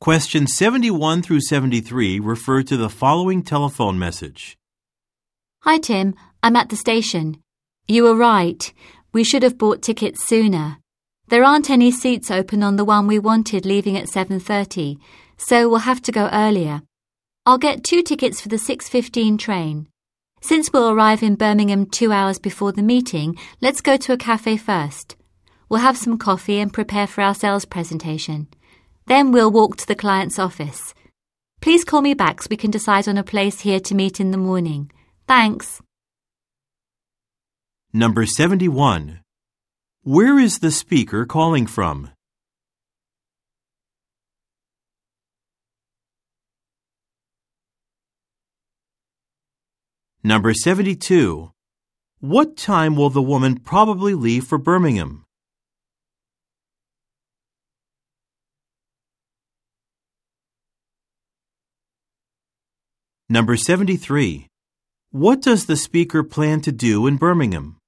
Questions 71 through 73 refer to the following telephone message. Hi, Tim. I'm at the station. You were right. We should have bought tickets sooner. There aren't any seats open on the one we wanted leaving at 7:30, so we'll have to go earlier. I'll get two tickets for the 6:15 train. Since we'll arrive in Birmingham 2 hours before the meeting, let's go to a cafe first. We'll have some coffee and prepare for our sales presentation. Then we'll walk to the client's office. Please call me back so we can decide on a place here to meet in the morning. Thanks. Number 71. Where is the speaker calling from? Number 72. What time will the woman probably leave for Birmingham? Number 73. What does the speaker plan to do in Birmingham?